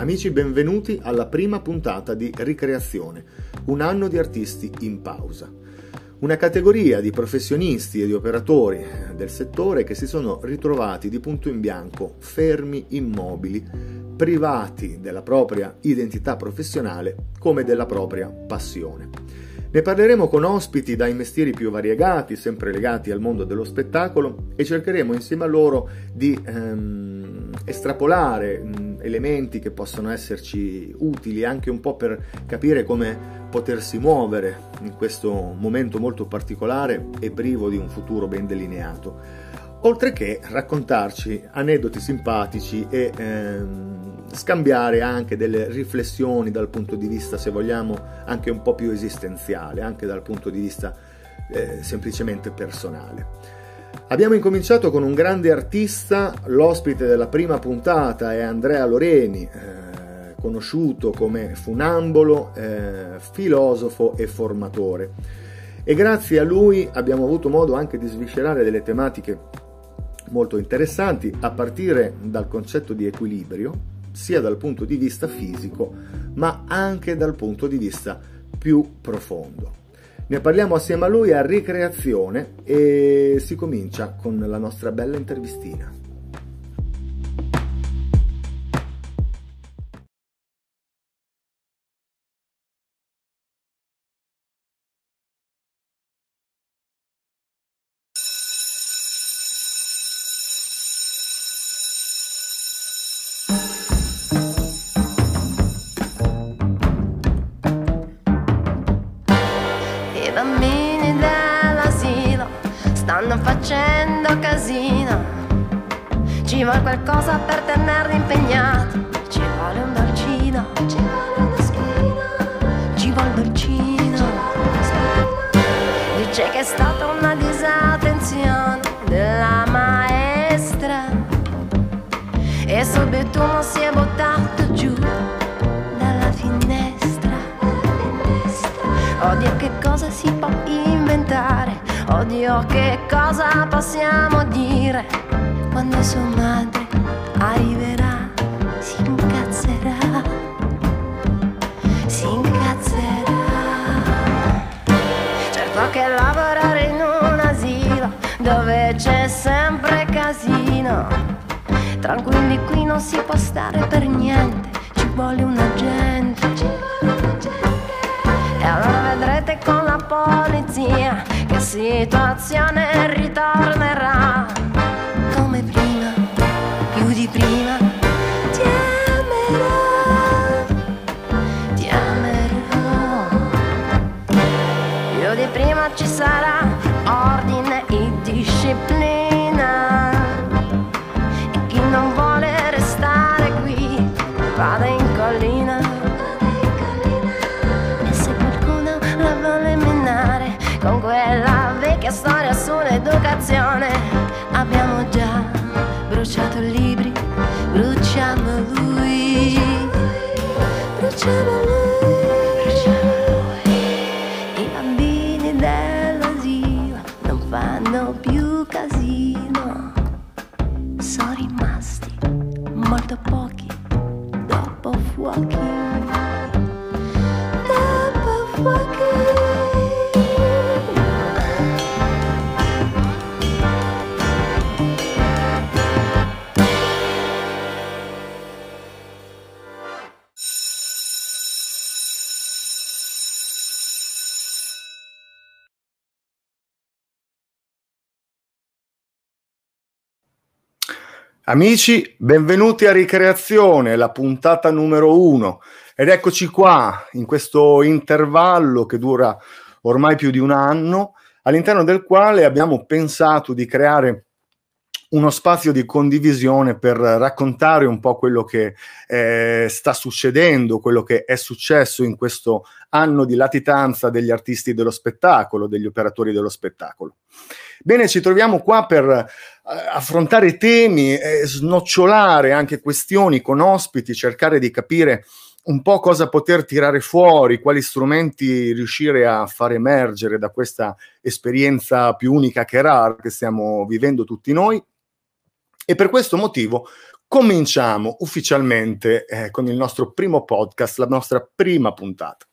Amici, benvenuti alla prima puntata di Ricreazione, un anno di artisti in pausa. Una categoria di professionisti e di operatori del settore che si sono ritrovati di punto in bianco, fermi, immobili, privati della propria identità professionale come della propria passione. Ne parleremo con ospiti dai mestieri più variegati, sempre legati al mondo dello spettacolo, e cercheremo insieme a loro di ehm, estrapolare elementi che possono esserci utili anche un po' per capire come potersi muovere in questo momento molto particolare e privo di un futuro ben delineato. Oltre che raccontarci aneddoti simpatici e ehm, scambiare anche delle riflessioni dal punto di vista, se vogliamo, anche un po' più esistenziale, anche dal punto di vista eh, semplicemente personale. Abbiamo incominciato con un grande artista, l'ospite della prima puntata è Andrea Loreni, eh, conosciuto come funambolo, eh, filosofo e formatore. E grazie a lui abbiamo avuto modo anche di sviscerare delle tematiche molto interessanti, a partire dal concetto di equilibrio, sia dal punto di vista fisico, ma anche dal punto di vista più profondo. Ne parliamo assieme a lui a Ricreazione e si comincia con la nostra bella intervistina. Amici, benvenuti a Ricreazione, la puntata numero uno. Ed eccoci qua, in questo intervallo che dura ormai più di un anno, all'interno del quale abbiamo pensato di creare uno spazio di condivisione per raccontare un po' quello che eh, sta succedendo, quello che è successo in questo anno di latitanza degli artisti dello spettacolo, degli operatori dello spettacolo. Bene, ci troviamo qua per eh, affrontare temi, eh, snocciolare anche questioni con ospiti, cercare di capire un po' cosa poter tirare fuori, quali strumenti riuscire a far emergere da questa esperienza più unica che rara che stiamo vivendo tutti noi. E per questo motivo cominciamo ufficialmente eh, con il nostro primo podcast, la nostra prima puntata.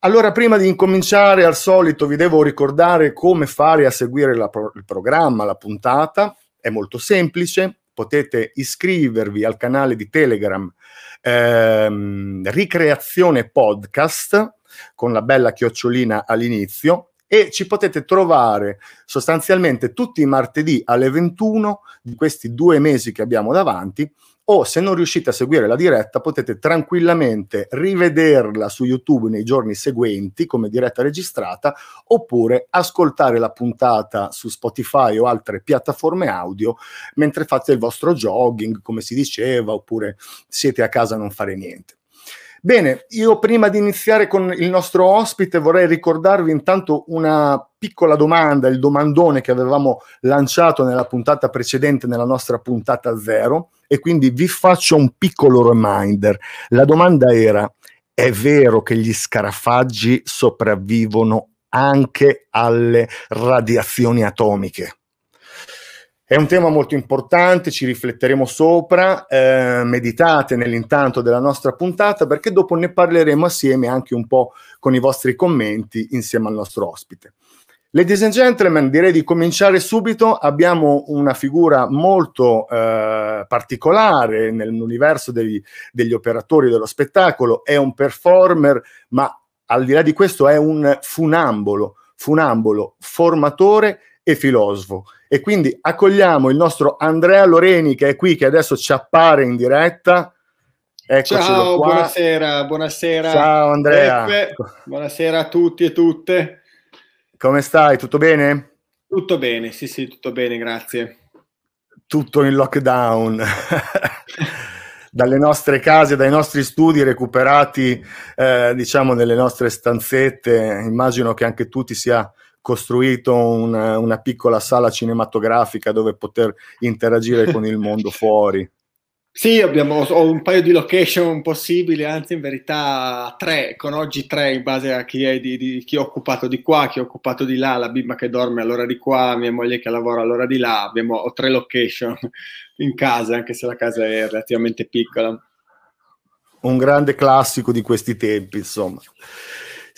Allora, prima di incominciare, al solito vi devo ricordare come fare a seguire pro- il programma, la puntata. È molto semplice, potete iscrivervi al canale di Telegram ehm, Ricreazione Podcast con la bella chiocciolina all'inizio e ci potete trovare sostanzialmente tutti i martedì alle 21 di questi due mesi che abbiamo davanti o se non riuscite a seguire la diretta potete tranquillamente rivederla su YouTube nei giorni seguenti come diretta registrata oppure ascoltare la puntata su Spotify o altre piattaforme audio mentre fate il vostro jogging, come si diceva, oppure siete a casa a non fare niente. Bene, io prima di iniziare con il nostro ospite vorrei ricordarvi intanto una piccola domanda, il domandone che avevamo lanciato nella puntata precedente, nella nostra puntata zero, e quindi vi faccio un piccolo reminder. La domanda era, è vero che gli scarafaggi sopravvivono anche alle radiazioni atomiche? È un tema molto importante, ci rifletteremo sopra, eh, meditate nell'intanto della nostra puntata perché dopo ne parleremo assieme anche un po' con i vostri commenti insieme al nostro ospite. Ladies and gentlemen, direi di cominciare subito. Abbiamo una figura molto eh, particolare nell'universo degli, degli operatori dello spettacolo, è un performer, ma al di là di questo è un funambolo, funambolo, formatore e filosofo. E quindi accogliamo il nostro Andrea Loreni che è qui, che adesso ci appare in diretta. Eccocelo Ciao, qua. buonasera, buonasera. Ciao Andrea. Peppe, buonasera a tutti e tutte. Come stai? Tutto bene? Tutto bene, sì, sì, tutto bene, grazie. Tutto in lockdown. Dalle nostre case, dai nostri studi recuperati, eh, diciamo, nelle nostre stanzette. Immagino che anche tu ti sia costruito una, una piccola sala cinematografica dove poter interagire con il mondo fuori. Sì, abbiamo, ho un paio di location possibili, anzi in verità tre, con oggi tre in base a chi, è di, di, chi ho occupato di qua, chi ho occupato di là, la bimba che dorme all'ora di qua, mia moglie che lavora all'ora di là, abbiamo, ho tre location in casa, anche se la casa è relativamente piccola. Un grande classico di questi tempi, insomma.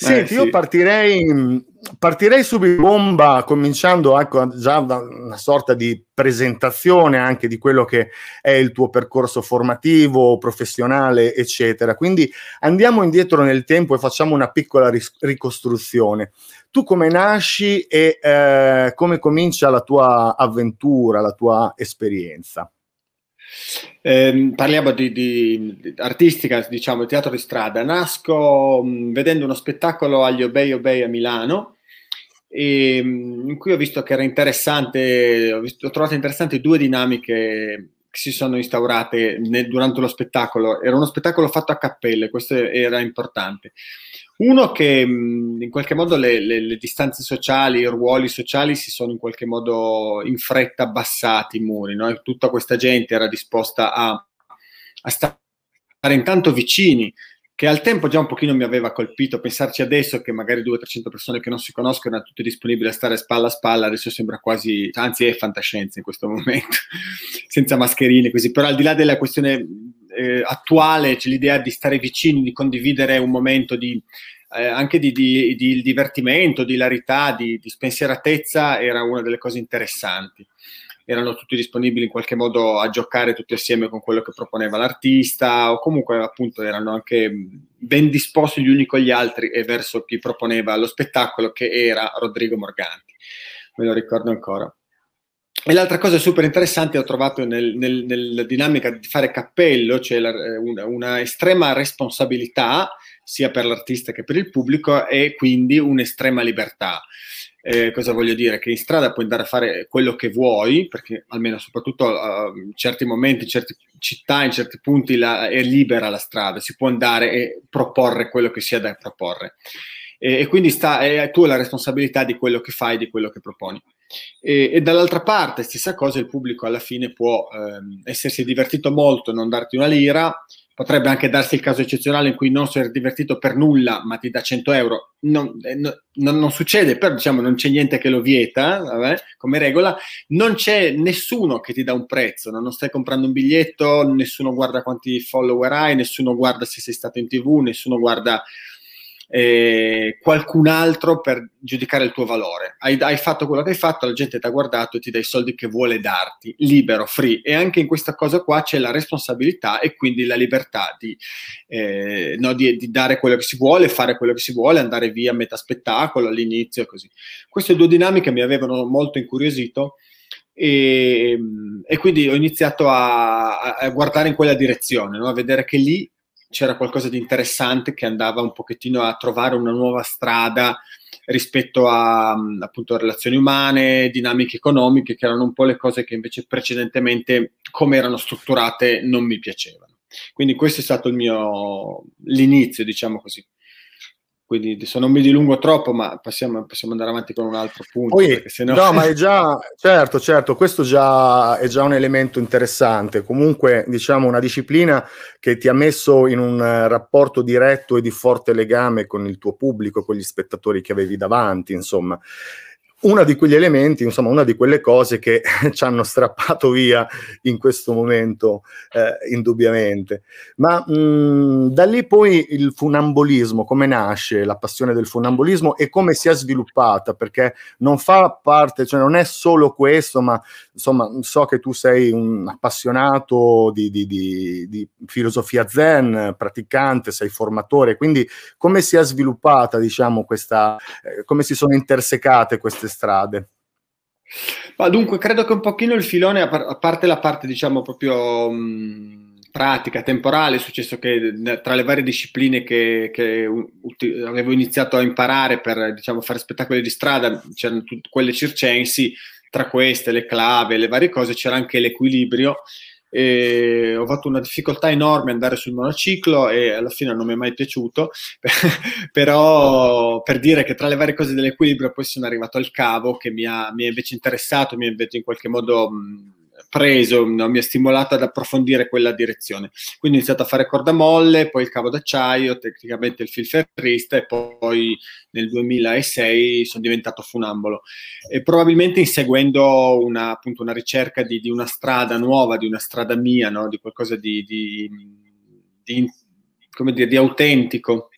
Senti, eh, sì. io partirei, partirei subito bomba, cominciando ecco, già da una sorta di presentazione anche di quello che è il tuo percorso formativo, professionale, eccetera. Quindi andiamo indietro nel tempo e facciamo una piccola ris- ricostruzione. Tu come nasci e eh, come comincia la tua avventura, la tua esperienza? Eh, parliamo di, di, artistica, diciamo, teatro di strada. Nasco mh, vedendo uno spettacolo agli Obey Obey a Milano, e, mh, in cui ho visto che era interessante, ho, visto, ho trovato interessanti due dinamiche che si sono instaurate nel, durante lo spettacolo. Era uno spettacolo fatto a cappelle, questo era importante. Uno che in qualche modo le, le, le, distanze sociali, i ruoli sociali si sono in qualche modo in fretta abbassati i muri, no? tutta questa gente era disposta a, a stare intanto vicini, che al tempo già un pochino mi aveva colpito, pensarci adesso che magari 200-300 persone che non si conoscono erano tutte disponibili a stare spalla a spalla, adesso sembra quasi, anzi è fantascienza in questo momento, senza mascherine così, però al di là della questione eh, attuale c'è l'idea di stare vicini, di condividere un momento di, eh, anche di, di, di, divertimento, di hilarità, di, di spensieratezza, era una delle cose interessanti. Erano tutti disponibili in qualche modo a giocare tutti assieme con quello che proponeva l'artista, o comunque appunto erano anche ben disposti gli uni con gli altri e verso chi proponeva lo spettacolo, che era Rodrigo Morganti. Me lo ricordo ancora. E l'altra cosa super interessante ho trovato nel, nel, nella dinamica di fare cappello, cioè una, una, estrema responsabilità sia per l'artista che per il pubblico e quindi un'estrema libertà. Eh, cosa voglio dire? Che in strada puoi andare a fare quello che vuoi, perché almeno soprattutto uh, in certi momenti, in certe città, in certi punti la, è libera la strada, si può andare e proporre quello che sia da proporre. E, e quindi sta, è, tu la responsabilità di quello che fai, di quello che proponi. E, e, dall'altra parte, stessa cosa, il pubblico alla fine può ehm, essersi divertito molto, non darti una lira, potrebbe anche darsi il caso eccezionale in cui non si è divertito per nulla, ma ti dà 100 euro. Non, eh, no, non, non succede, però diciamo non c'è niente che lo vieta, vabbè, come regola. Non c'è nessuno che ti dà un prezzo, no? non stai comprando un biglietto, nessuno guarda quanti follower hai, nessuno guarda se sei stato in tv, nessuno guarda eh, qualcun altro per giudicare il tuo valore. Hai, hai, fatto quello che hai fatto, la gente ti ha guardato e ti dà i soldi che vuole darti, libero, free. E anche in questa cosa qua c'è la responsabilità e quindi la libertà di, eh, no, di, di dare quello che si vuole, fare quello che si vuole, andare via a metà spettacolo, all'inizio e così. Queste due dinamiche mi avevano molto incuriosito. E, e, quindi ho iniziato a, a, guardare in quella direzione, no? a vedere che lì c'era qualcosa di interessante che andava un pochettino a trovare una nuova strada rispetto a appunto relazioni umane, dinamiche economiche, che erano un po' le cose che invece precedentemente, come erano strutturate, non mi piacevano. Quindi questo è stato mio l'inizio, diciamo così. Quindi adesso non mi dilungo troppo, ma passiamo, possiamo andare avanti con un altro punto. Poi, sennò... No, ma è già, certo, certo, questo già, è già un elemento interessante. Comunque, diciamo, una disciplina che ti ha messo in un rapporto diretto e di forte legame con il tuo pubblico, con gli spettatori che avevi davanti, insomma uno di quegli elementi, insomma, una di quelle cose che ci hanno strappato via in questo momento, eh, indubbiamente. Ma mh, da lì poi il funambolismo, come nasce la passione del funambolismo e come si è sviluppata, perché non fa parte, cioè non è solo questo, ma insomma, so che tu sei un appassionato di, di, di, di filosofia zen, praticante, sei formatore, quindi come si è sviluppata, diciamo, questa, eh, come si sono intersecate queste strade. Ma dunque, credo che un pochino il filone, a parte la parte, diciamo, proprio mh, pratica, temporale, è successo che tra le varie discipline che, che ut- avevo iniziato a imparare per, diciamo, fare spettacoli di strada, c'erano tutte quelle circensi, tra queste, le clave, le varie cose, c'era anche l'equilibrio e ho fatto una difficoltà enorme andare sul monociclo e alla fine non mi è mai piaciuto, però per dire che tra le varie cose dell'equilibrio poi sono arrivato al cavo che mi ha, mi ha invece interessato, mi ha invece in qualche modo mh, preso, no? mi ha stimolato ad approfondire quella direzione. Quindi ho iniziato a fare corda molle, poi il cavo d'acciaio, tecnicamente il filferrista e poi nel 2006 sono diventato funambolo. E probabilmente inseguendo una, appunto, una ricerca di, di, una strada nuova, di una strada mia, no? di qualcosa di, di, di, come dire, di autentico.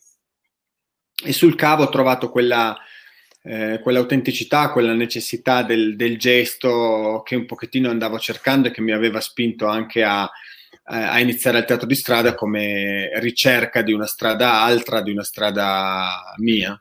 E sul cavo ho trovato quella eh, quell'autenticità, quella necessità del, del, gesto che un pochettino andavo cercando e che mi aveva spinto anche a, a iniziare al teatro di strada come ricerca di una strada altra, di una strada mia.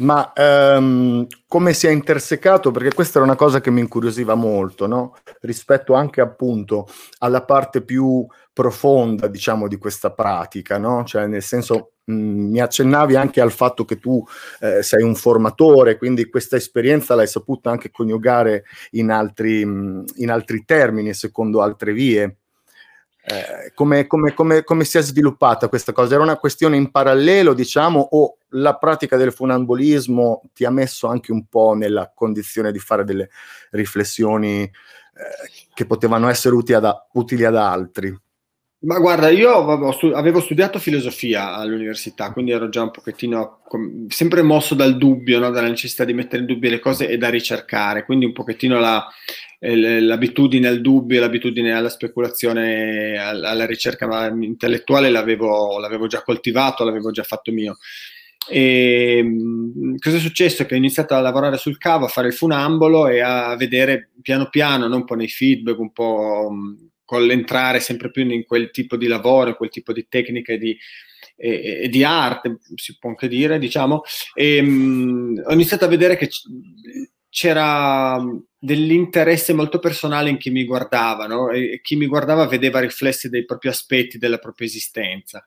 Ma um, come si è intersecato? Perché questa era una cosa che mi incuriosiva molto, no? rispetto anche appunto alla parte più profonda, diciamo, di questa pratica, no? Cioè, nel senso, mh, mi accennavi anche al fatto che tu eh, sei un formatore, quindi questa esperienza l'hai saputa anche coniugare in altri, mh, in altri termini, secondo altre vie. Eh, come, come, come, come, si è sviluppata questa cosa? Era una questione in parallelo, diciamo, o la pratica del funambolismo ti ha messo anche un po' nella condizione di fare delle riflessioni eh, che potevano essere utili ad, utili ad altri? Ma guarda, io avevo, studiato filosofia all'università, quindi ero già un pochettino sempre mosso dal dubbio, no? dalla necessità di mettere in dubbio le cose e da ricercare, quindi un pochettino la, eh, l'abitudine al dubbio, l'abitudine alla speculazione, alla ricerca intellettuale l'avevo, l'avevo già coltivato, l'avevo già fatto mio. E mm, cosa è successo? Che ho iniziato a lavorare sul cavo, a fare il funambolo e a vedere piano piano, non un po' nei feedback, un po' con l'entrare sempre più in quel tipo di lavoro, quel tipo di tecnica e di, e, e di arte, si può anche dire, diciamo, e mh, mm, ho iniziato a vedere che c'era dell'interesse molto personale in chi mi guardava, no? e chi mi guardava vedeva riflessi dei propri aspetti della propria esistenza.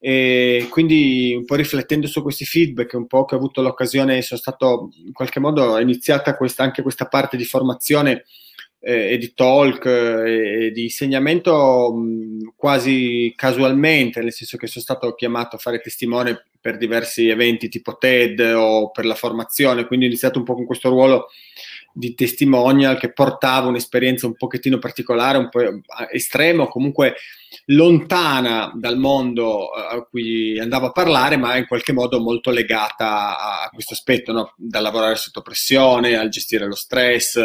E quindi un po' riflettendo su questi feedback, un po' che ho avuto l'occasione, sono stato in qualche modo iniziata questa, anche questa parte di formazione e di talk eh, e di insegnamento mh, quasi casualmente, nel senso che sono stato chiamato a fare testimone per diversi eventi tipo TED o per la formazione, quindi ho iniziato un po' con questo ruolo di testimonial che portava un'esperienza un pochettino particolare, un po' estrema comunque lontana dal mondo eh, a cui andavo a parlare, ma in qualche modo molto legata a, questo aspetto, no? dal lavorare sotto pressione, al gestire lo stress,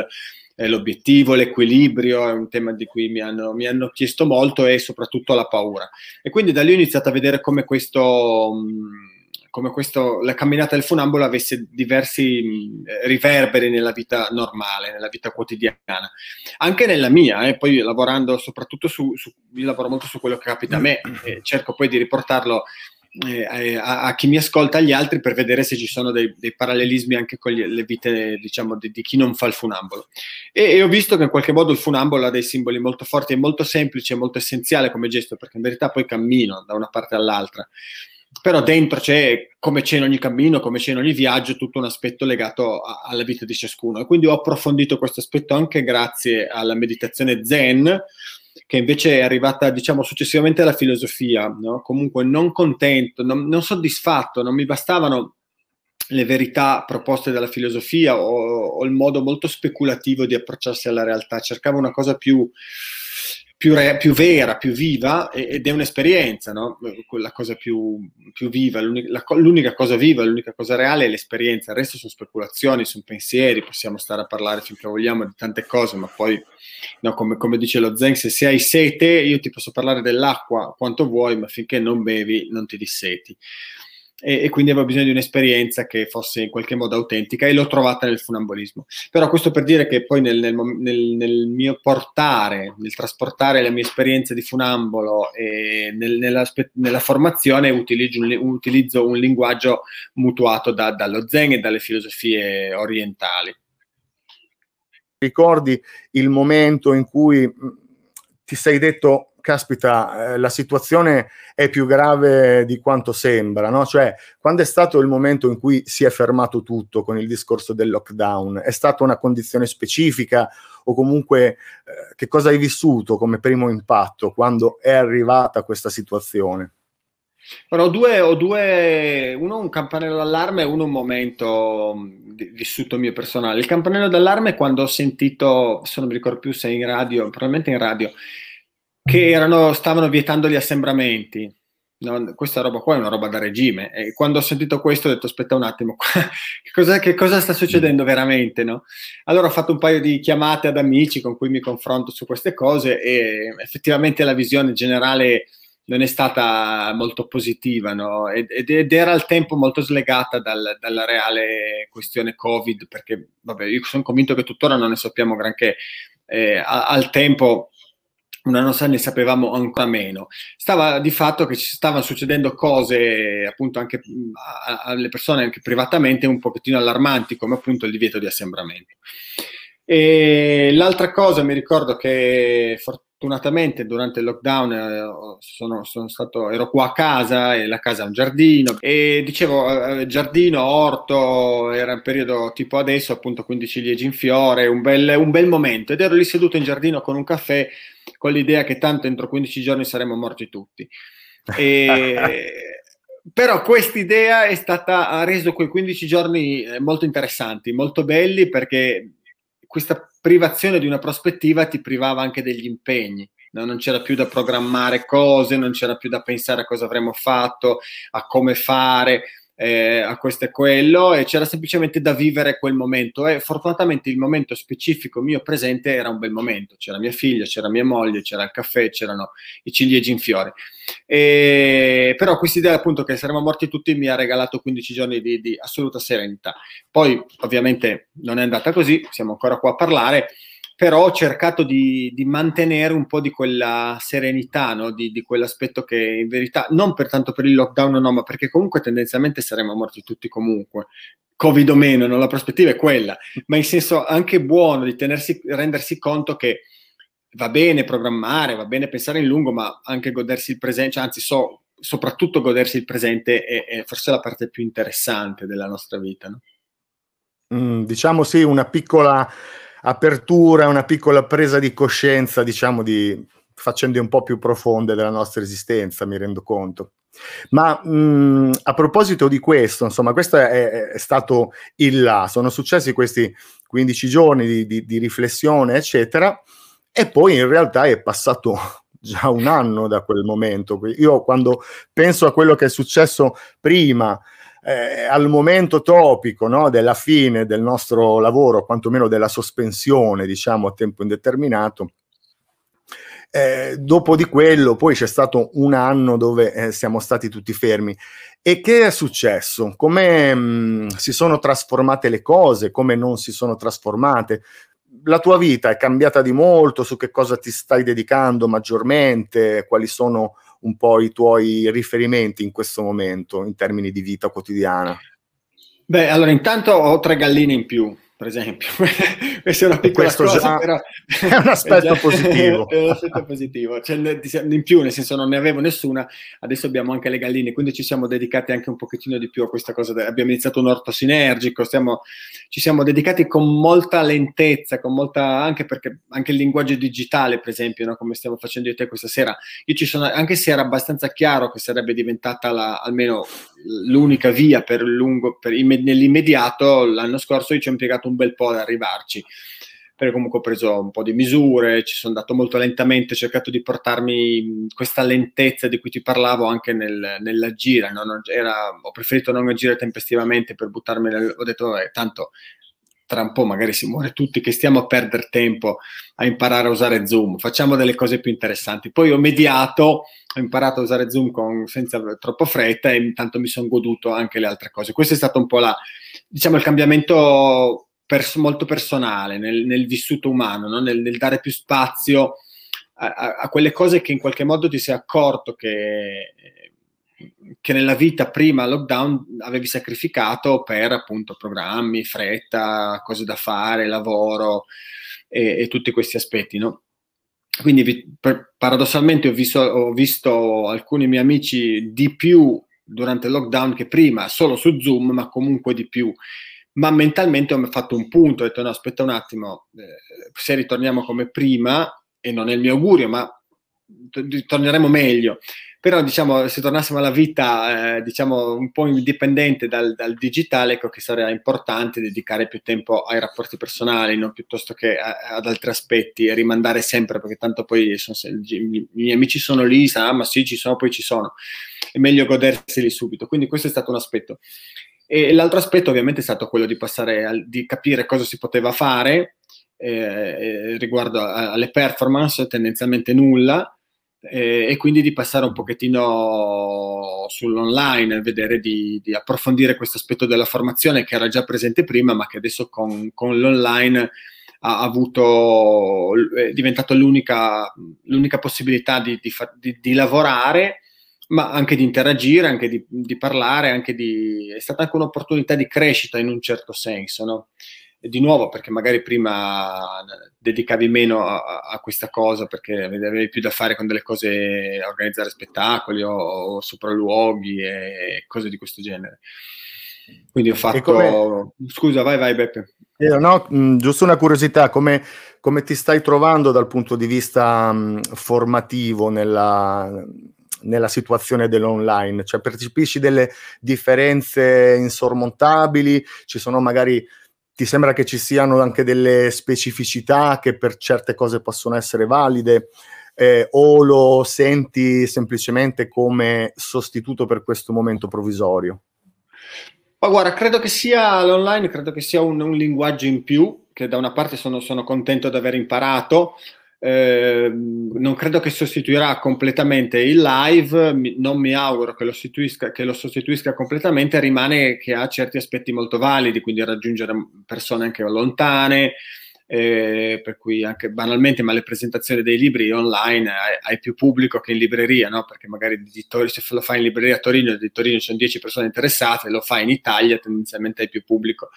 eh, l'obiettivo, l'equilibrio, è un tema di cui mi hanno, mi hanno, chiesto molto e soprattutto la paura. E quindi da lì ho iniziato a vedere come questo... Mh, come questo, la camminata del funambolo avesse diversi riverberi nella vita normale, nella vita quotidiana. Anche nella mia, eh, poi lavorando soprattutto su, su, io lavoro molto su quello che capita a me, e cerco poi di riportarlo eh, a, a, chi mi ascolta, agli altri, per vedere se ci sono dei, dei parallelismi anche con gli, le vite, diciamo, di, di, chi non fa il funambolo. E, e, ho visto che in qualche modo il funambolo ha dei simboli molto forti, è molto semplice, molto essenziale come gesto, perché in verità poi cammino da una parte all'altra però dentro c'è, come c'è in ogni cammino, come c'è in ogni viaggio, tutto un aspetto legato a, alla vita di ciascuno. E quindi ho approfondito questo aspetto anche grazie alla meditazione zen, che invece è arrivata, diciamo, successivamente alla filosofia. No? Comunque non contento, non, non soddisfatto, non mi bastavano le verità proposte dalla filosofia o, o, il modo molto speculativo di approcciarsi alla realtà. Cercavo una cosa più più, re, più vera, più viva ed è un'esperienza, no? Quella cosa più, più viva, l'unica, l'unica, cosa viva, l'unica cosa reale è l'esperienza, il resto sono speculazioni, sono pensieri, possiamo stare a parlare finché vogliamo di tante cose, ma poi, no, come, come, dice lo Zen, se, se hai sete io ti posso parlare dell'acqua quanto vuoi, ma finché non bevi non ti disseti e, e, quindi avevo bisogno di un'esperienza che fosse in qualche modo autentica e l'ho trovata nel funambolismo. Però questo per dire che poi nel, nel, nel, nel mio portare, nel trasportare la mia esperienza di funambolo nella, nella, formazione utilizzo un, utilizzo un linguaggio mutuato da, dallo zen e dalle filosofie orientali. Ricordi il momento in cui ti sei detto caspita, eh, la situazione è più grave di quanto sembra, no? Cioè, quando è stato il momento in cui si è fermato tutto con il discorso del lockdown? È stata una condizione specifica o comunque eh, che cosa hai vissuto come primo impatto quando è arrivata questa situazione? Ora, ho due, ho due, uno un campanello d'allarme e uno un momento mm, vissuto mio personale. Il campanello d'allarme è quando ho sentito, se non mi ricordo più se in radio, probabilmente in radio, che erano, stavano vietando gli assembramenti. No, questa roba qua è una roba da regime. E quando ho sentito questo ho detto aspetta un attimo, che, cosa, che cosa, sta succedendo veramente? No? Allora ho fatto un paio di chiamate ad amici con cui mi confronto su queste cose e effettivamente la visione generale non è stata molto positiva no? ed, ed, era al tempo molto slegata dal, dalla reale questione Covid perché vabbè, io sono convinto che tuttora non ne sappiamo granché. Eh, al tempo un anno fa ne sapevamo ancora meno. Stava di fatto che ci stavano succedendo cose appunto anche alle persone anche privatamente un pochettino allarmanti come appunto il divieto di assembramento. E l'altra cosa mi ricordo che fortunatamente durante il lockdown eh, sono, sono, stato, ero qua a casa e la casa ha un giardino e dicevo eh, giardino, orto, era un periodo tipo adesso appunto 15 ciliegi in fiore, un bel, un bel momento ed ero lì seduto in giardino con un caffè con l'idea che tanto entro 15 giorni saremmo morti tutti. E, però questa idea è stata, ha reso quei 15 giorni eh, molto interessanti, molto belli perché questa privazione di una prospettiva ti privava anche degli impegni. No? Non c'era più da programmare cose, non c'era più da pensare a cosa avremmo fatto, a come fare eh, a questo e quello e c'era semplicemente da vivere quel momento e fortunatamente il momento specifico mio presente era un bel momento, c'era mia figlia, c'era mia moglie, c'era il caffè, c'erano i ciliegi in fiore. E, però questa idea appunto che saremmo morti tutti mi ha regalato 15 giorni di, di assoluta serenità. Poi ovviamente non è andata così, siamo ancora qua a parlare però ho cercato di, di, mantenere un po' di quella serenità, no? di, di, quell'aspetto che in verità, non per tanto per il lockdown, no, ma perché comunque tendenzialmente saremmo morti tutti comunque, Covid o meno, no? la prospettiva è quella, ma in senso anche buono di tenersi, rendersi conto che va bene programmare, va bene pensare in lungo, ma anche godersi il presente, cioè, anzi so, soprattutto godersi il presente è, è, forse la parte più interessante della nostra vita. Mm, diciamo sì, una piccola apertura, una piccola presa di coscienza, diciamo, di faccende un po' più profonde della nostra esistenza, mi rendo conto. Ma mh, a proposito di questo, insomma, questo è, è, stato il là, sono successi questi 15 giorni di, di, di riflessione, eccetera, e poi in realtà è passato già un anno da quel momento. Io quando penso a quello che è successo prima, eh, al momento topico no, della fine del nostro lavoro, quantomeno della sospensione, diciamo, a tempo indeterminato, eh, dopo di quello poi c'è stato un anno dove eh, siamo stati tutti fermi. E che è successo? Come mh, si sono trasformate le cose? Come non si sono trasformate? La tua vita è cambiata di molto? Su che cosa ti stai dedicando maggiormente? Quali sono un po' i tuoi riferimenti in questo momento in termini di vita quotidiana? Beh, allora intanto ho tre galline in più per esempio. Questa è una piccola Questo cosa, però è un aspetto già, positivo. È un aspetto positivo. Cioè, in più, nel senso non ne avevo nessuna, adesso abbiamo anche le galline, quindi ci siamo dedicati anche un pochettino di più a questa cosa. Abbiamo iniziato un orto sinergico, stiamo, ci siamo dedicati con molta lentezza, con molta, anche perché anche il linguaggio digitale, per esempio, no? come stiamo facendo io e te questa sera, io ci sono, anche se era abbastanza chiaro che sarebbe diventata la, almeno l'unica via per lungo, per, nell'immediato, l'anno scorso io ci ho impiegato un bel po' ad arrivarci perché comunque ho preso un po' di misure, ci sono andato molto lentamente, ho cercato di portarmi questa lentezza di cui ti parlavo anche nel, nell'agire, no? era, ho preferito non agire tempestivamente per buttarmi nel... ho detto, eh, tanto tra un po' magari si muore tutti, che stiamo a perdere tempo a imparare a usare Zoom, facciamo delle cose più interessanti. Poi ho mediato, ho imparato a usare Zoom con, senza troppo fretta e intanto mi sono goduto anche le altre cose. Questo è stato un po' la, diciamo, il cambiamento pers- molto personale, nel, nel, vissuto umano, no? nel, nel, dare più spazio a, a, a, quelle cose che in qualche modo ti sei accorto che, che nella vita prima lockdown avevi sacrificato per appunto programmi, fretta, cose da fare, lavoro e, e tutti questi aspetti, no? Quindi vi, per, paradossalmente ho visto, ho visto alcuni miei amici di più durante il lockdown che prima, solo su Zoom, ma comunque di più ma mentalmente ho fatto un punto, ho detto no, aspetta un attimo, eh, se ritorniamo come prima, e non è il mio augurio, ma torneremo meglio. Però diciamo, se tornassimo alla vita eh, diciamo, un po' indipendente dal, dal, digitale, ecco che sarebbe importante dedicare più tempo ai rapporti personali, no? piuttosto che a, ad altri aspetti e rimandare sempre, perché tanto poi sono, i, miei amici sono lì, sa, ah, ma sì, ci sono, poi ci sono. È meglio goderseli subito. Quindi questo è stato un aspetto. E l'altro aspetto ovviamente è stato quello di passare a, di capire cosa si poteva fare eh, eh riguardo a, alle performance, tendenzialmente nulla, eh, e quindi di passare un pochettino sull'online, vedere di, di, approfondire questo aspetto della formazione che era già presente prima, ma che adesso con, con l'online ha avuto, è diventato l'unica, l'unica possibilità di, di, di lavorare ma anche di interagire, anche di, di parlare, anche di... è stata anche un'opportunità di crescita in un certo senso, no? Di nuovo, perché magari prima dedicavi meno a, a, questa cosa perché avevi più da fare con delle cose, organizzare spettacoli o, o sopralluoghi e cose di questo genere. Quindi ho fatto... Come... Scusa, vai, vai Beppe. Eh, no, mh, giusto una curiosità, come, come, ti stai trovando dal punto di vista mh, formativo nella, nella situazione dell'online? Cioè percepisci delle differenze insormontabili? Ci sono magari ti sembra che ci siano anche delle specificità che per certe cose possono essere valide eh, o lo senti semplicemente come sostituto per questo momento provvisorio? Ma guarda, credo che sia l'online, credo che sia un, un linguaggio in più, che da una parte sono, sono contento di aver imparato, eh, non credo che sostituirà completamente il live, non mi auguro che lo, che lo, sostituisca completamente, rimane che ha certi aspetti molto validi, quindi raggiungere persone anche lontane, eh, per cui anche banalmente, ma le presentazioni dei libri online hai, hai più pubblico che in libreria, no? perché magari se lo fai in libreria a Torino, di Torino ci sono 10 persone interessate, lo fai in Italia, tendenzialmente hai più pubblico.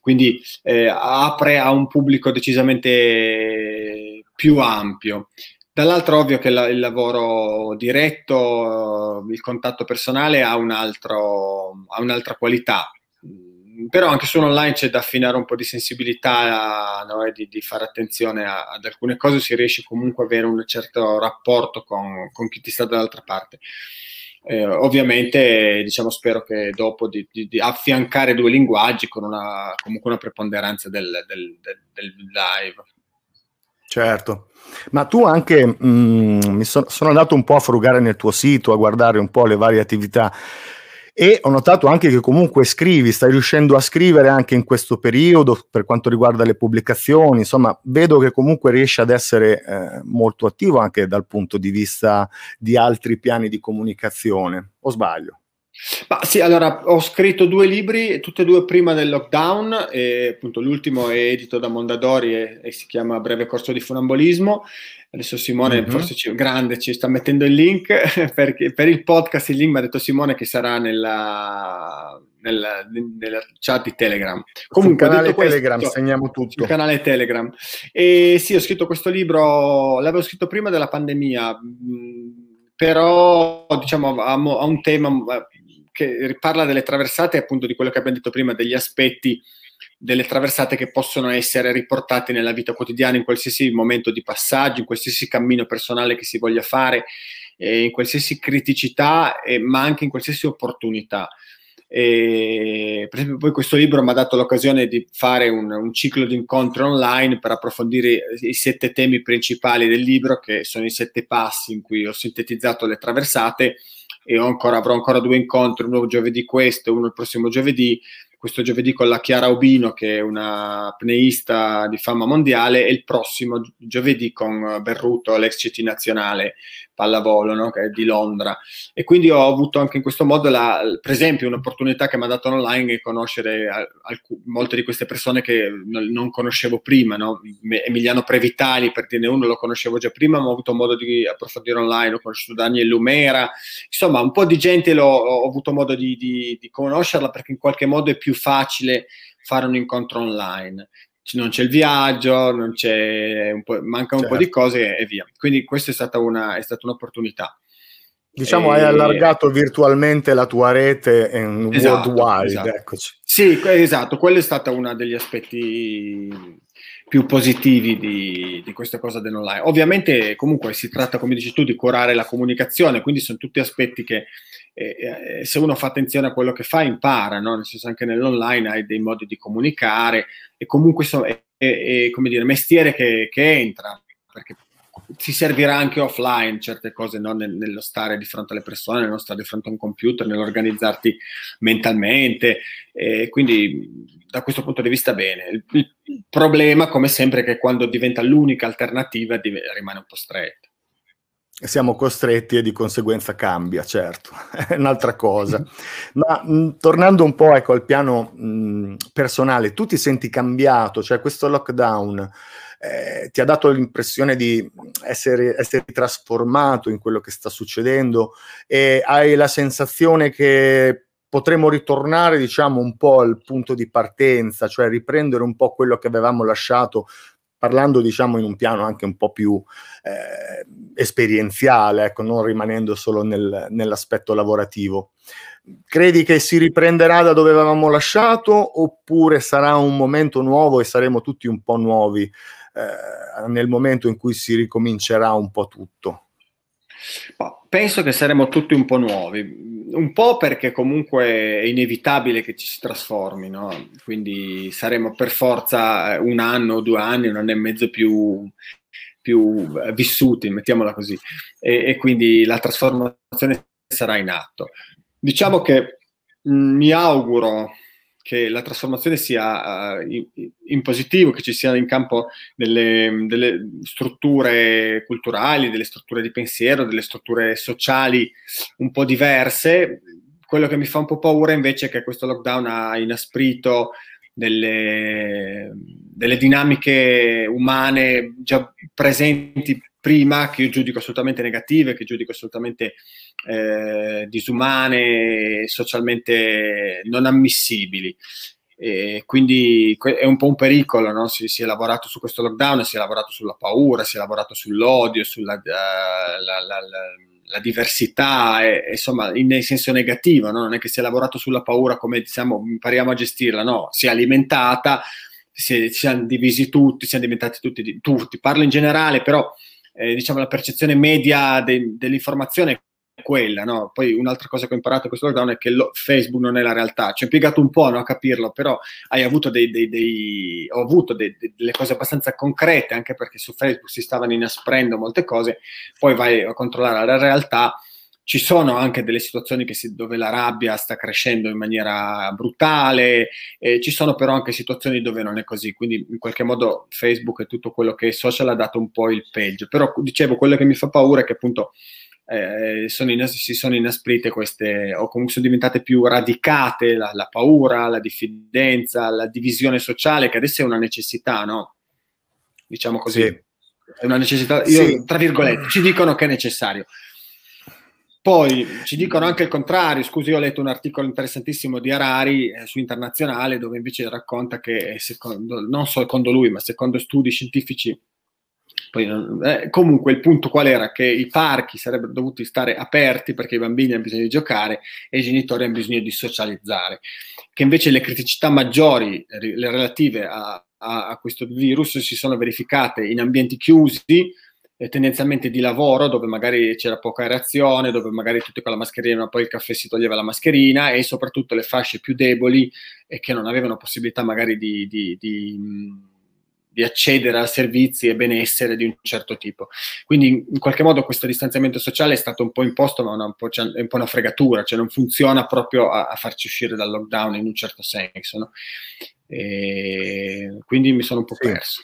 Quindi eh, apre a un pubblico decisamente più ampio. Dall'altro ovvio che la, il lavoro diretto, il contatto personale ha, un altro, ha un'altra qualità, però anche sull'online c'è da affinare un po' di sensibilità no? e di, di, fare attenzione a, ad alcune cose, si riesce comunque ad avere un certo rapporto con, con chi ti sta dall'altra parte. Eh, ovviamente, diciamo, spero che dopo di, di, di, affiancare due linguaggi con una, comunque una preponderanza del, del, del, del live. Certo, ma tu anche mh, mm, mi so, sono andato un po' a frugare nel tuo sito, a guardare un po' le varie attività e ho notato anche che comunque scrivi, stai riuscendo a scrivere anche in questo periodo per quanto riguarda le pubblicazioni, insomma vedo che comunque riesci ad essere eh, molto attivo anche dal punto di vista di altri piani di comunicazione, o sbaglio? Ma sì, allora ho scritto due libri, tutte e due prima del lockdown, e appunto l'ultimo è edito da Mondadori e, e si chiama Breve corso di funambolismo Adesso Simone, mm-hmm. forse ci, grande, ci sta mettendo il link perché per il podcast. Il link mi ha detto Simone che sarà nella, nella, nella chat di Telegram. Comunque, sul canale Telegram questo, segniamo tutto. Sul canale Telegram. E sì, ho scritto questo libro, l'avevo scritto prima della pandemia, però diciamo ha un tema che parla delle traversate, appunto di quello che abbiamo detto prima, degli aspetti delle traversate che possono essere riportate nella vita quotidiana, in qualsiasi momento di passaggio, in qualsiasi cammino personale che si voglia fare, eh, in qualsiasi criticità, eh, ma anche in qualsiasi opportunità. E, per esempio, poi questo libro mi ha dato l'occasione di fare un, un, ciclo di incontri online per approfondire i sette temi principali del libro, che sono i sette passi in cui ho sintetizzato le traversate. E ancora, avrò ancora due incontri, uno giovedì questo e uno il prossimo giovedì, questo giovedì con la Chiara Obino, che è una pneista di fama mondiale, e il prossimo giovedì con Berruto, l'ex CT nazionale pallavolo no? che è di Londra. E quindi ho avuto anche in questo modo, la, per esempio, un'opportunità che mi ha dato online di conoscere alc- molte di queste persone che non, conoscevo prima. No? Emiliano Previtali, per dirne uno, lo conoscevo già prima, ma ho avuto modo di approfondire online. Ho conosciuto Daniel Lumera, insomma, un po' di gente l'ho, ho avuto modo di, di, di conoscerla perché in qualche modo è più più facile fare un incontro online. Non c'è il viaggio, non c'è un manca un certo. po' di certo. cose e via. Quindi questa è stata, una, è stata un'opportunità. Diciamo, e... hai allargato virtualmente la tua rete in esatto, worldwide. Esatto. Eccoci. Sì, esatto, quello è stato uno degli aspetti più positivi di, di, questa cosa dell'online. Ovviamente, comunque, si tratta, come dici tu, di curare la comunicazione, quindi sono tutti aspetti che eh, se uno fa attenzione a quello che fa, impara, no? nel senso anche nell'online hai dei modi di comunicare e comunque so, è, è, è, come dire, mestiere che, che, entra, perché ti servirà anche offline certe cose, no? nello stare di fronte alle persone, nello stare di fronte a un computer, nell'organizzarti mentalmente, e quindi da questo punto di vista bene. Il, problema, come sempre, è che quando diventa l'unica alternativa rimane un po' stretto siamo costretti e di conseguenza cambia, certo, è un'altra cosa. Ma mh, tornando un po' ecco, al piano mh, personale, tu ti senti cambiato, cioè questo lockdown eh, ti ha dato l'impressione di essere, essere, trasformato in quello che sta succedendo? E hai la sensazione che potremo ritornare, diciamo, un po' al punto di partenza, cioè riprendere un po' quello che avevamo lasciato parlando diciamo in un piano anche un po' più eh, esperienziale, ecco, non rimanendo solo nel, nell'aspetto lavorativo. Credi che si riprenderà da dove avevamo lasciato oppure sarà un momento nuovo e saremo tutti un po' nuovi eh, nel momento in cui si ricomincerà un po' tutto? Penso che saremo tutti un po' nuovi, un po' perché comunque è inevitabile che ci si trasformi, no? quindi saremo per forza eh, un anno due anni, un anno e mezzo più, più eh, vissuti, mettiamola così, e, e, quindi la trasformazione sarà in atto. Diciamo che mh, mm, mi auguro che la trasformazione sia uh, in, in, positivo, che ci siano in campo delle, delle, strutture culturali, delle strutture di pensiero, delle strutture sociali un po' diverse. Quello che mi fa un po' paura invece è che questo lockdown ha inasprito delle, delle dinamiche umane già presenti prima, che io giudico assolutamente negative, che giudico assolutamente eh, disumane, socialmente non ammissibili. E quindi è un po' un pericolo, no? si, si, è lavorato su questo lockdown, si è lavorato sulla paura, si è lavorato sull'odio, sulla uh, la, la, la, la, diversità, e, insomma, in, in senso negativo, no? non è che si è lavorato sulla paura come diciamo impariamo a gestirla, no, si è alimentata, si, siamo divisi tutti, siamo diventati tutti, tutti, parlo in generale, però eh, diciamo la percezione media de, dell'informazione quella, no? Poi un'altra cosa che ho imparato in questo lockdown è che lo, Facebook non è la realtà. Ci ho impiegato un po' no, a capirlo, però hai avuto dei, dei, dei ho avuto dei, delle cose abbastanza concrete, anche perché su Facebook si stavano inasprendo molte cose, poi vai a controllare la realtà. Ci sono anche delle situazioni si, dove la rabbia sta crescendo in maniera brutale, eh, ci sono però anche situazioni dove non è così, quindi in qualche modo Facebook e tutto quello che è social ha dato un po' il peggio. Però dicevo, quello che mi fa paura è che appunto eh, sono in, si sono inasprite queste, o comunque sono diventate più radicate la, la, paura, la diffidenza, la divisione sociale, che adesso è una necessità, no? Diciamo così. Sì. È una necessità, io, sì. tra virgolette, ci dicono che è necessario. Poi ci dicono anche il contrario, scusi, ho letto un articolo interessantissimo di Harari eh, su Internazionale dove invece racconta che, secondo, non secondo lui, ma secondo studi scientifici, poi, eh, comunque il punto qual era? Che i parchi sarebbero dovuti stare aperti perché i bambini hanno bisogno di giocare e i genitori hanno bisogno di socializzare, che invece le criticità maggiori le relative a, a, a questo virus si sono verificate in ambienti chiusi, eh, tendenzialmente di lavoro, dove magari c'era poca reazione, dove magari tutti con la mascherina, ma poi il caffè si toglieva la mascherina e soprattutto le fasce più deboli e che non avevano possibilità magari di, di, di di accedere a servizi e benessere di un certo tipo. Quindi in qualche modo questo distanziamento sociale è stato un po' imposto, ma un po', è un po' una fregatura, cioè non funziona proprio a, a farci uscire dal lockdown in un certo senso. No? quindi mi sono un po' sì. perso.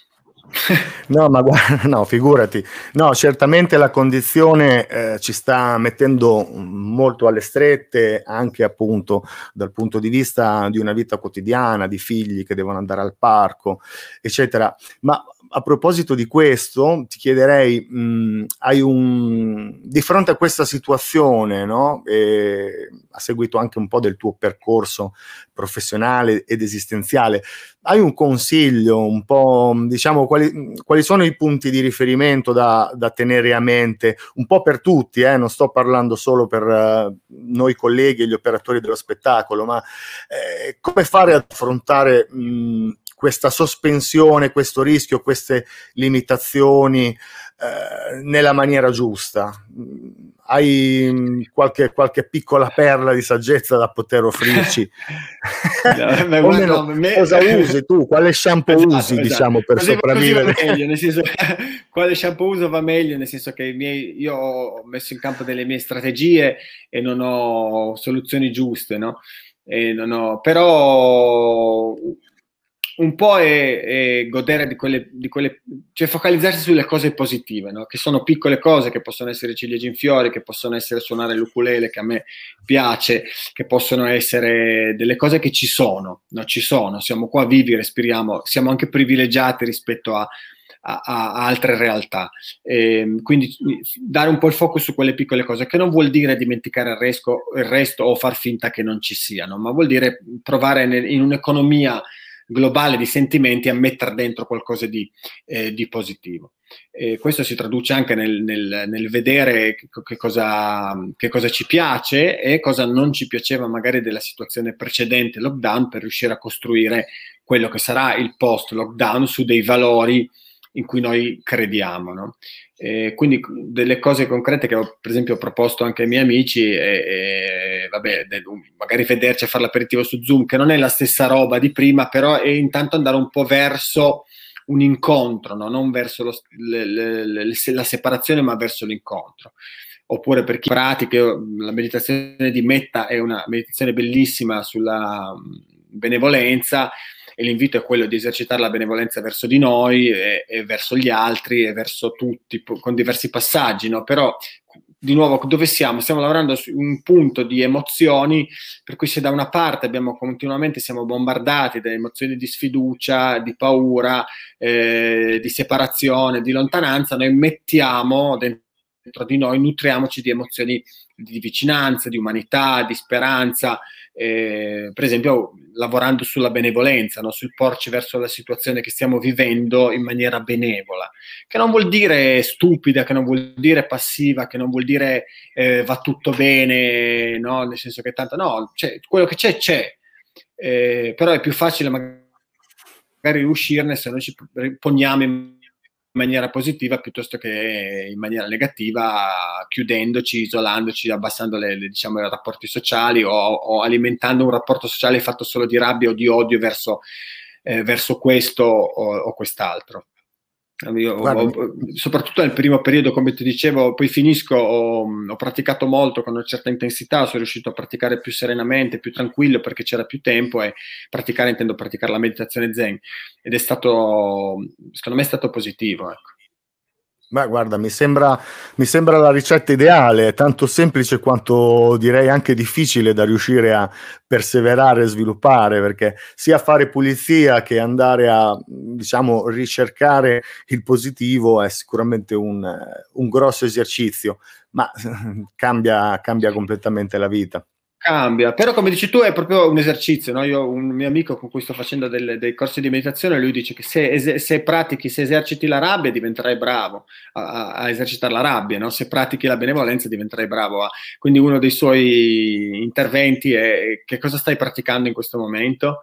No, ma guarda, no, figurati. No, certamente la condizione eh, ci sta mettendo molto alle strette, anche appunto dal punto di vista di una vita quotidiana, di figli che devono andare al parco, eccetera. Ma a proposito di questo, ti chiederei, mh, hai un, di fronte a questa situazione, no? E, ha seguito anche un po' del tuo percorso professionale ed esistenziale, hai un consiglio, un po', diciamo, quali, quali sono i punti di riferimento da, da, tenere a mente, un po' per tutti, eh? non sto parlando solo per uh, noi colleghi e gli operatori dello spettacolo, ma eh, come fare ad affrontare... Mh, questa sospensione, questo rischio, queste limitazioni eh, nella maniera giusta. Hai mm, qualche, qualche, piccola perla di saggezza da poter offrirci? no, guarda, me... Cosa usi tu? Quale shampoo esatto, usi, esatto. diciamo, per così, sopravvivere? Così meglio, senso, quale shampoo uso va meglio, nel senso che miei, io ho messo in campo delle mie strategie e non ho soluzioni giuste, no? Ho, però un po' è, è godere di quelle, di quelle, cioè focalizzarsi sulle cose positive, no? che sono piccole cose, che possono essere ciliegi in fiori, che possono essere suonare l'ukulele, che a me piace, che possono essere delle cose che ci sono, no? ci sono, siamo qua vivi, respiriamo, siamo anche privilegiati rispetto a, a, a altre realtà. E, ehm, quindi dare un po' il focus su quelle piccole cose, che non vuol dire dimenticare il resto, il resto o far finta che non ci siano, ma vuol dire provare in un'economia globale di sentimenti a mettere dentro qualcosa di, eh, di positivo. E questo si traduce anche nel, nel, nel vedere che, cosa, che, cosa, ci piace e cosa non ci piaceva magari della situazione precedente lockdown per riuscire a costruire quello che sarà il post lockdown su dei valori in cui noi crediamo. No? Quindi delle cose concrete che ho per esempio proposto anche ai miei amici e, e vabbè, magari vederci a fare l'aperitivo su Zoom, che non è la stessa roba di prima, però è intanto andare un po' verso un incontro, no? non verso lo, le, le, le, la separazione, ma verso l'incontro. Oppure per chi pratica, la meditazione di Metta è una meditazione bellissima sulla benevolenza, e l'invito è quello di esercitare la benevolenza verso di noi e, e verso gli altri e verso tutti con diversi passaggi, no? però di nuovo dove siamo? Stiamo lavorando su un punto di emozioni per cui se da una parte abbiamo continuamente siamo bombardati da emozioni di sfiducia, di paura, eh, di separazione, di lontananza, noi mettiamo dentro di noi, nutriamoci di emozioni di vicinanza, di umanità, di speranza, eh, per esempio lavorando sulla benevolenza, no? sul porci verso la situazione che stiamo vivendo in maniera benevola, che non vuol dire stupida, che non vuol dire passiva, che non vuol dire eh, va tutto bene, no? nel senso che tanto no, cioè, quello che c'è c'è, eh, però è più facile magari uscirne se noi ci poniamo in maniera positiva piuttosto che in maniera negativa, chiudendoci, isolandoci, abbassando le, le, diciamo, i rapporti sociali o, o, alimentando un rapporto sociale fatto solo di rabbia o di odio verso, eh, verso questo o, o quest'altro. Io, ho, soprattutto nel primo periodo, come ti dicevo, poi finisco, ho, ho, praticato molto con una certa intensità, sono riuscito a praticare più serenamente, più tranquillo perché c'era più tempo e praticare, intendo praticare la meditazione zen ed è stato, secondo me è stato positivo. Ecco. Beh, guarda, mi sembra, mi sembra la ricetta ideale, tanto semplice quanto direi anche difficile da riuscire a perseverare e sviluppare, perché sia fare pulizia che andare a, diciamo, ricercare il positivo è sicuramente un, un grosso esercizio, ma cambia, cambia completamente la vita cambia, però come dici tu è proprio un esercizio, no? io un mio amico con cui sto facendo delle, dei corsi di meditazione, lui dice che se, se, pratichi, se eserciti la rabbia diventerai bravo a, a esercitare la rabbia, no? se pratichi la benevolenza diventerai bravo a... Quindi uno dei suoi interventi è che cosa stai praticando in questo momento?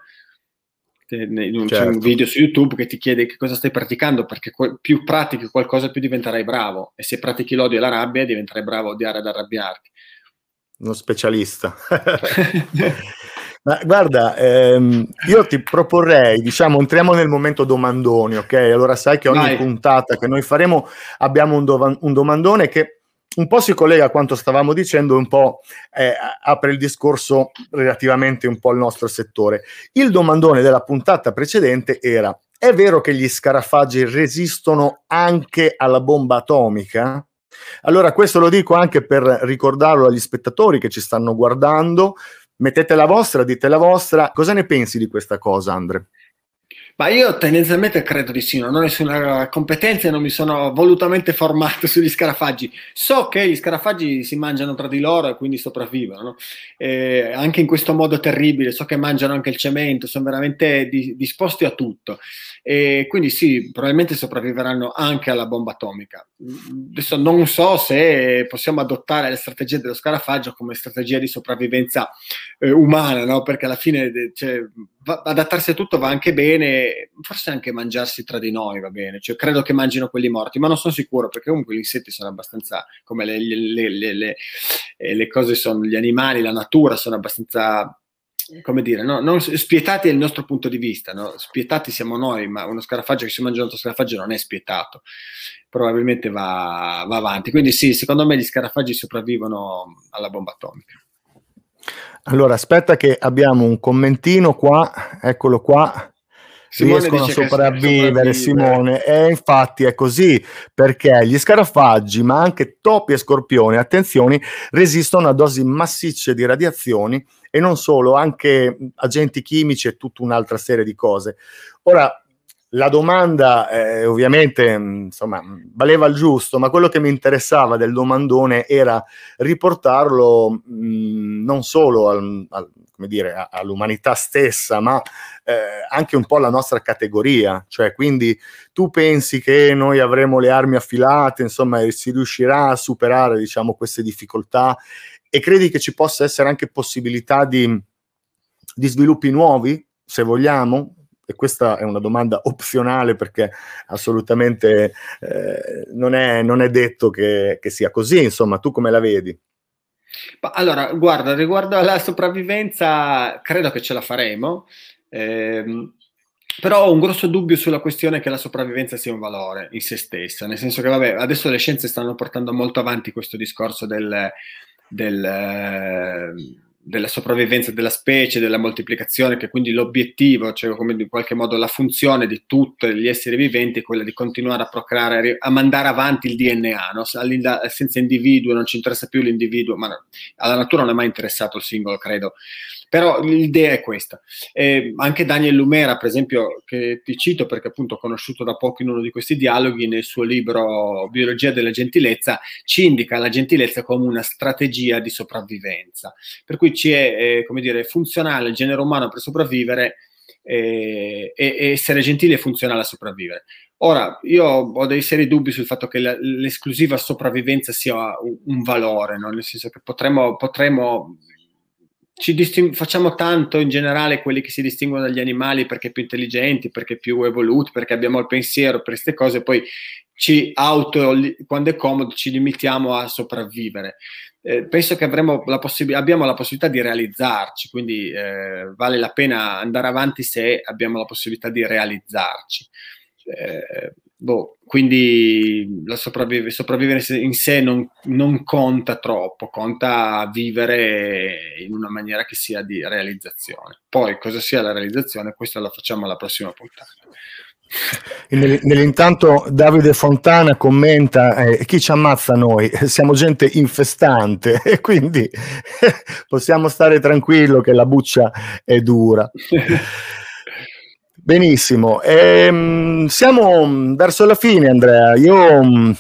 C'è un certo. video su YouTube che ti chiede che cosa stai praticando, perché più pratichi qualcosa più diventerai bravo e se pratichi l'odio e la rabbia diventerai bravo a odiare ed arrabbiarti uno specialista. Ma guarda, ehm, io ti proporrei, diciamo, entriamo nel momento domandoni, ok? Allora sai che ogni Vai. puntata che noi faremo abbiamo un, do- un, domandone che un po' si collega a quanto stavamo dicendo, un po' eh, apre il discorso relativamente un po' al nostro settore. Il domandone della puntata precedente era, è vero che gli scarafaggi resistono anche alla bomba atomica? Allora, questo lo dico anche per ricordarlo agli spettatori che ci stanno guardando. Mettete la vostra, dite la vostra. Cosa ne pensi di questa cosa, Andre? Ma io tendenzialmente credo di sì, non ho nessuna competenza e non mi sono volutamente formato sugli scarafaggi. So che gli scarafaggi si mangiano tra di loro e quindi sopravvivono, eh, anche in questo modo terribile. So che mangiano anche il cemento, sono veramente di, disposti a tutto. E quindi sì, probabilmente sopravviveranno anche alla bomba atomica. Adesso non so se possiamo adottare le strategie dello scarafaggio come strategia di sopravvivenza eh, umana, no? perché alla fine cioè, va, adattarsi a tutto va anche bene, forse anche mangiarsi tra di noi va bene, cioè, credo che mangino quelli morti, ma non sono sicuro perché comunque gli insetti sono abbastanza, come le, le, le, eh, le cose sono, gli animali, la natura sono abbastanza come dire, no? non spietati è il nostro punto di vista, no? spietati siamo noi, ma uno scarafaggio che si mangia un altro scarafaggio non è spietato, probabilmente va, va, avanti. Quindi sì, secondo me gli scarafaggi sopravvivono alla bomba atomica. Allora, aspetta che abbiamo un commentino qua, eccolo qua. Simone riescono a sopravvivere, Simone. E infatti è così, perché gli scarafaggi, ma anche topi e scorpioni, attenzione, resistono a dosi massicce di radiazioni e non solo, anche agenti chimici e tutta un'altra serie di cose. Ora, la domanda eh, ovviamente insomma valeva il giusto, ma quello che mi interessava del domandone era riportarlo mh, non solo al, al, dire, all'umanità stessa, ma eh, anche un po' alla nostra categoria. Cioè, quindi tu pensi che noi avremo le armi affilate, insomma, e si riuscirà a superare diciamo, queste difficoltà e credi che ci possa essere anche possibilità di, di sviluppi nuovi, se vogliamo? E questa è una domanda opzionale perché assolutamente eh, non, è, non, è, detto che, che, sia così, insomma, tu come la vedi? Allora, guarda, riguardo alla sopravvivenza, credo che ce la faremo. Ehm, però ho un grosso dubbio sulla questione che la sopravvivenza sia un valore in se stessa, nel senso che vabbè, adesso le scienze stanno portando molto avanti questo discorso del, del, eh, della sopravvivenza della specie, della moltiplicazione, che quindi l'obiettivo, cioè come in qualche modo la funzione di tutti gli esseri viventi è quella di continuare a procreare, a mandare avanti il DNA, no? senza individuo, non ci interessa più l'individuo, ma alla natura non è mai interessato il singolo, credo. Però l'idea è questa. Eh, anche Daniel Lumera, per esempio, che ti cito perché appunto ho conosciuto da poco in uno di questi dialoghi, nel suo libro Biologia della gentilezza, ci indica la gentilezza come una strategia di sopravvivenza. Per cui ci è, eh, come dire, funzionale il genere umano per sopravvivere eh, e, essere gentili è funzionale a sopravvivere. Ora, io ho dei seri dubbi sul fatto che l'esclusiva sopravvivenza sia un, un valore, no? nel senso che potremmo, potremmo disting- facciamo tanto in generale quelli che si distinguono dagli animali perché più intelligenti, perché più evoluti, perché abbiamo il pensiero per queste cose, poi ci auto, quando è comodo, ci limitiamo a sopravvivere. Eh, penso che la possib- abbiamo la possibilità di realizzarci, quindi eh, vale la pena andare avanti se abbiamo la possibilità di realizzarci. Eh, boh, quindi la sopravviv- sopravvivere in sé non, non, conta troppo, conta vivere in una maniera che sia di realizzazione. Poi cosa sia la realizzazione, questo la facciamo alla prossima puntata. Nell'intanto Davide Fontana commenta eh, chi ci ammazza noi? Siamo gente infestante e quindi possiamo stare tranquillo che la buccia è dura. Benissimo, ehm, siamo verso la fine Andrea, io mm,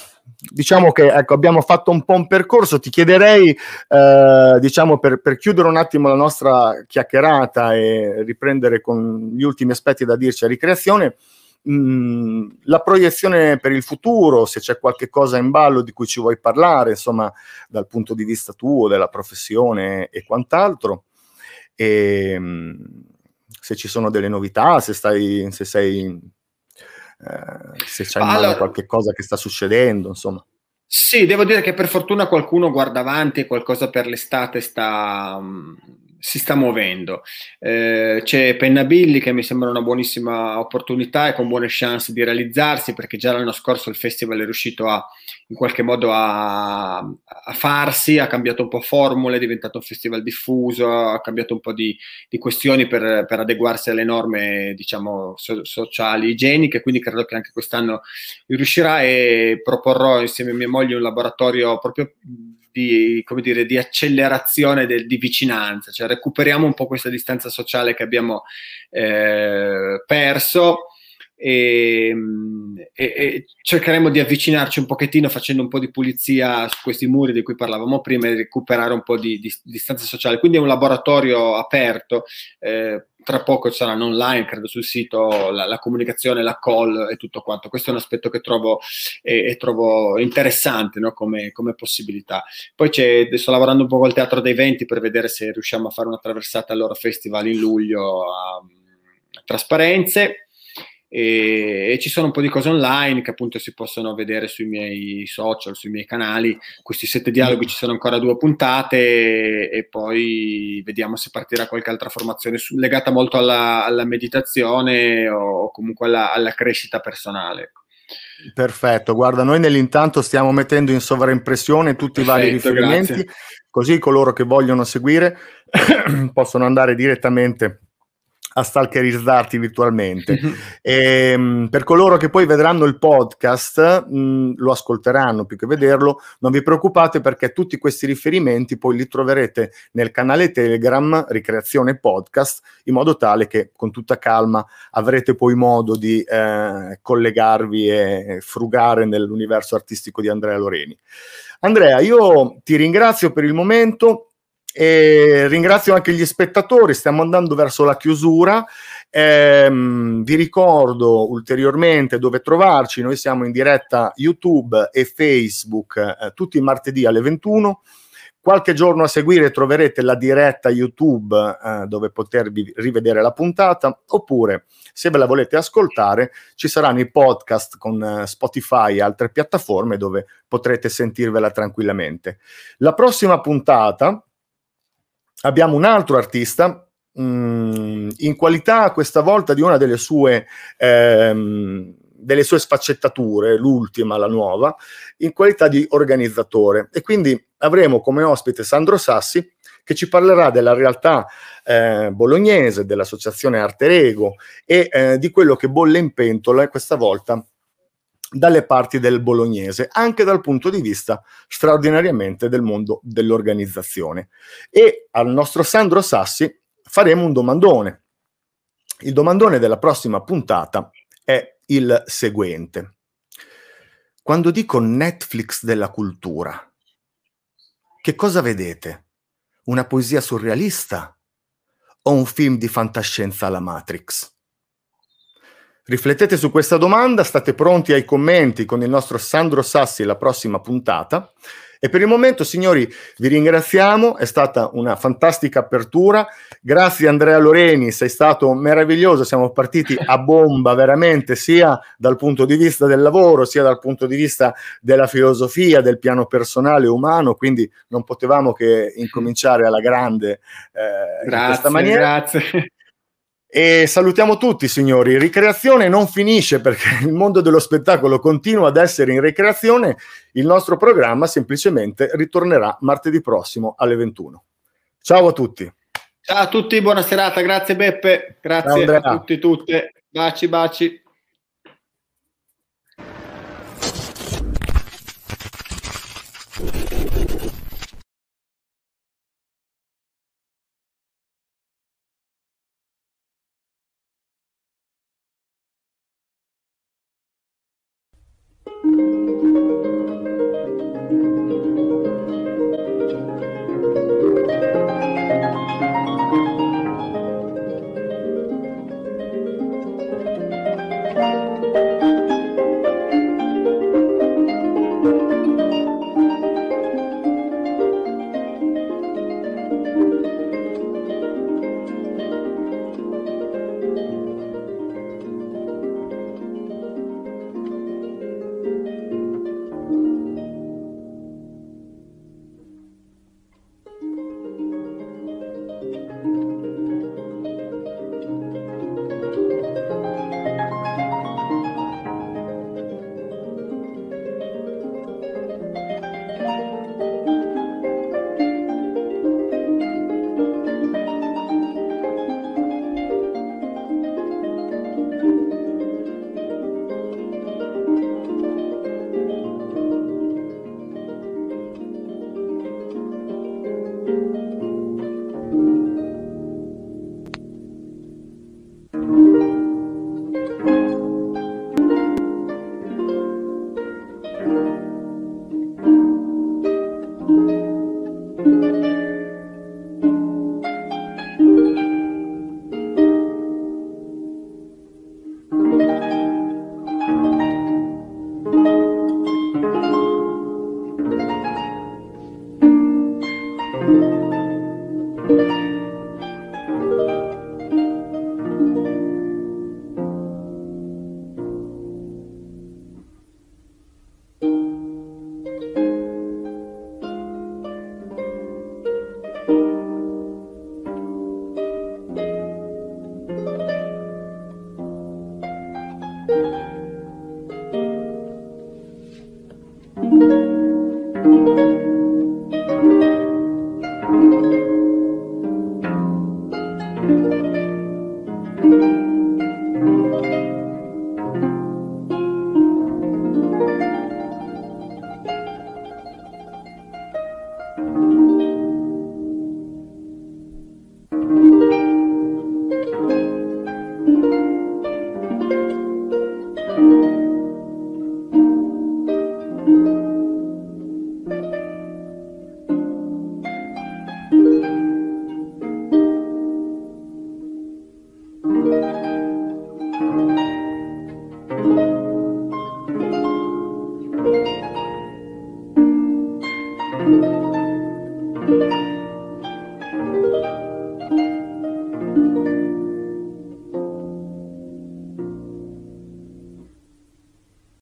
diciamo che ecco, abbiamo fatto un po' un percorso, ti chiederei eh, diciamo per, per, chiudere un attimo la nostra chiacchierata e riprendere con gli ultimi aspetti da dirci a ricreazione, mh, mm, la proiezione per il futuro, se c'è qualche cosa in ballo di cui ci vuoi parlare, insomma dal punto di vista tuo, della professione e quant'altro. E, mh, mm, se ci sono delle novità, se, stai, se sei, eh, se c'è allora, qualche cosa che sta succedendo, insomma. Sì, devo dire che per fortuna qualcuno guarda avanti e qualcosa per l'estate sta, si sta muovendo. Eh, c'è Pennabilli che mi sembra una buonissima opportunità e con buone chance di realizzarsi perché già l'anno scorso il festival è riuscito a, in qualche modo a, a farsi, ha cambiato un po' formule, è diventato un festival diffuso, ha cambiato un po' di, di questioni per, per, adeguarsi alle norme diciamo so, sociali, igieniche, quindi credo che anche quest'anno riuscirà e proporrò insieme a mia moglie un laboratorio proprio di, dire, di accelerazione del, di vicinanza, cioè recuperiamo un po' questa distanza sociale che abbiamo eh, perso e, e, e, cercheremo di avvicinarci un pochettino facendo un po' di pulizia su questi muri di cui parlavamo prima e recuperare un po' di, di, di distanza sociale. Quindi è un laboratorio aperto, eh, tra poco saranno online, credo sul sito, la, la, comunicazione, la call e tutto quanto. Questo è un aspetto che trovo, eh, trovo interessante no? come, come, possibilità. Poi sto lavorando un po' col Teatro dei Venti per vedere se riusciamo a fare una traversata al loro festival in luglio a, a Trasparenze e, e, ci sono un po' di cose online che appunto si possono vedere sui miei social, sui miei canali. Questi sette dialoghi ci sono ancora due puntate e, e poi vediamo se partirà qualche altra formazione su, legata molto alla, alla meditazione o, o comunque alla, alla, crescita personale. Ecco. Perfetto, guarda, noi nell'intanto stiamo mettendo in sovraimpressione tutti Perfetto, i vari riferimenti, grazie. così coloro che vogliono seguire possono andare direttamente a stalkerizzarti virtualmente. e, ehm, per coloro che poi vedranno il podcast, mh, mm, lo ascolteranno più che vederlo, non vi preoccupate perché tutti questi riferimenti poi li troverete nel canale Telegram Ricreazione Podcast, in modo tale che con tutta calma avrete poi modo di eh, collegarvi e frugare nell'universo artistico di Andrea Loreni. Andrea, io ti ringrazio per il momento e ringrazio anche gli spettatori, stiamo andando verso la chiusura. Ehm, vi ricordo ulteriormente dove trovarci, noi siamo in diretta YouTube e Facebook eh, tutti i martedì alle 21. Qualche giorno a seguire troverete la diretta YouTube eh, dove potervi rivedere la puntata, oppure se ve la volete ascoltare ci saranno i podcast con eh, Spotify e altre piattaforme dove potrete sentirvela tranquillamente. La prossima puntata abbiamo un altro artista mh, mm, in qualità questa volta di una delle sue, ehm, delle sue sfaccettature, l'ultima, la nuova, in qualità di organizzatore. E quindi avremo come ospite Sandro Sassi che ci parlerà della realtà eh, bolognese, dell'associazione Arte Rego e eh, di quello che bolle in pentola questa volta dalle parti del bolognese, anche dal punto di vista straordinariamente del mondo dell'organizzazione. E al nostro Sandro Sassi faremo un domandone. Il domandone della prossima puntata è il seguente. Quando dico Netflix della cultura, che cosa vedete? Una poesia surrealista o un film di fantascienza alla Matrix? Riflettete su questa domanda, state pronti ai commenti con il nostro Sandro Sassi la prossima puntata E per il momento, signori, vi ringraziamo, è stata una fantastica apertura. Grazie Andrea Loreni, sei stato meraviglioso, siamo partiti a bomba veramente, sia dal punto di vista del lavoro, sia dal punto di vista della filosofia, del piano personale umano, quindi non potevamo che incominciare alla grande eh, grazie, in questa maniera. Grazie. E salutiamo tutti, signori. Ricreazione non finisce perché il mondo dello spettacolo continua ad essere in ricreazione. Il nostro programma semplicemente ritornerà martedì prossimo alle 21. Ciao a tutti. Ciao a tutti, buona serata. Grazie Beppe. Grazie a tutti e tutte. Baci, baci.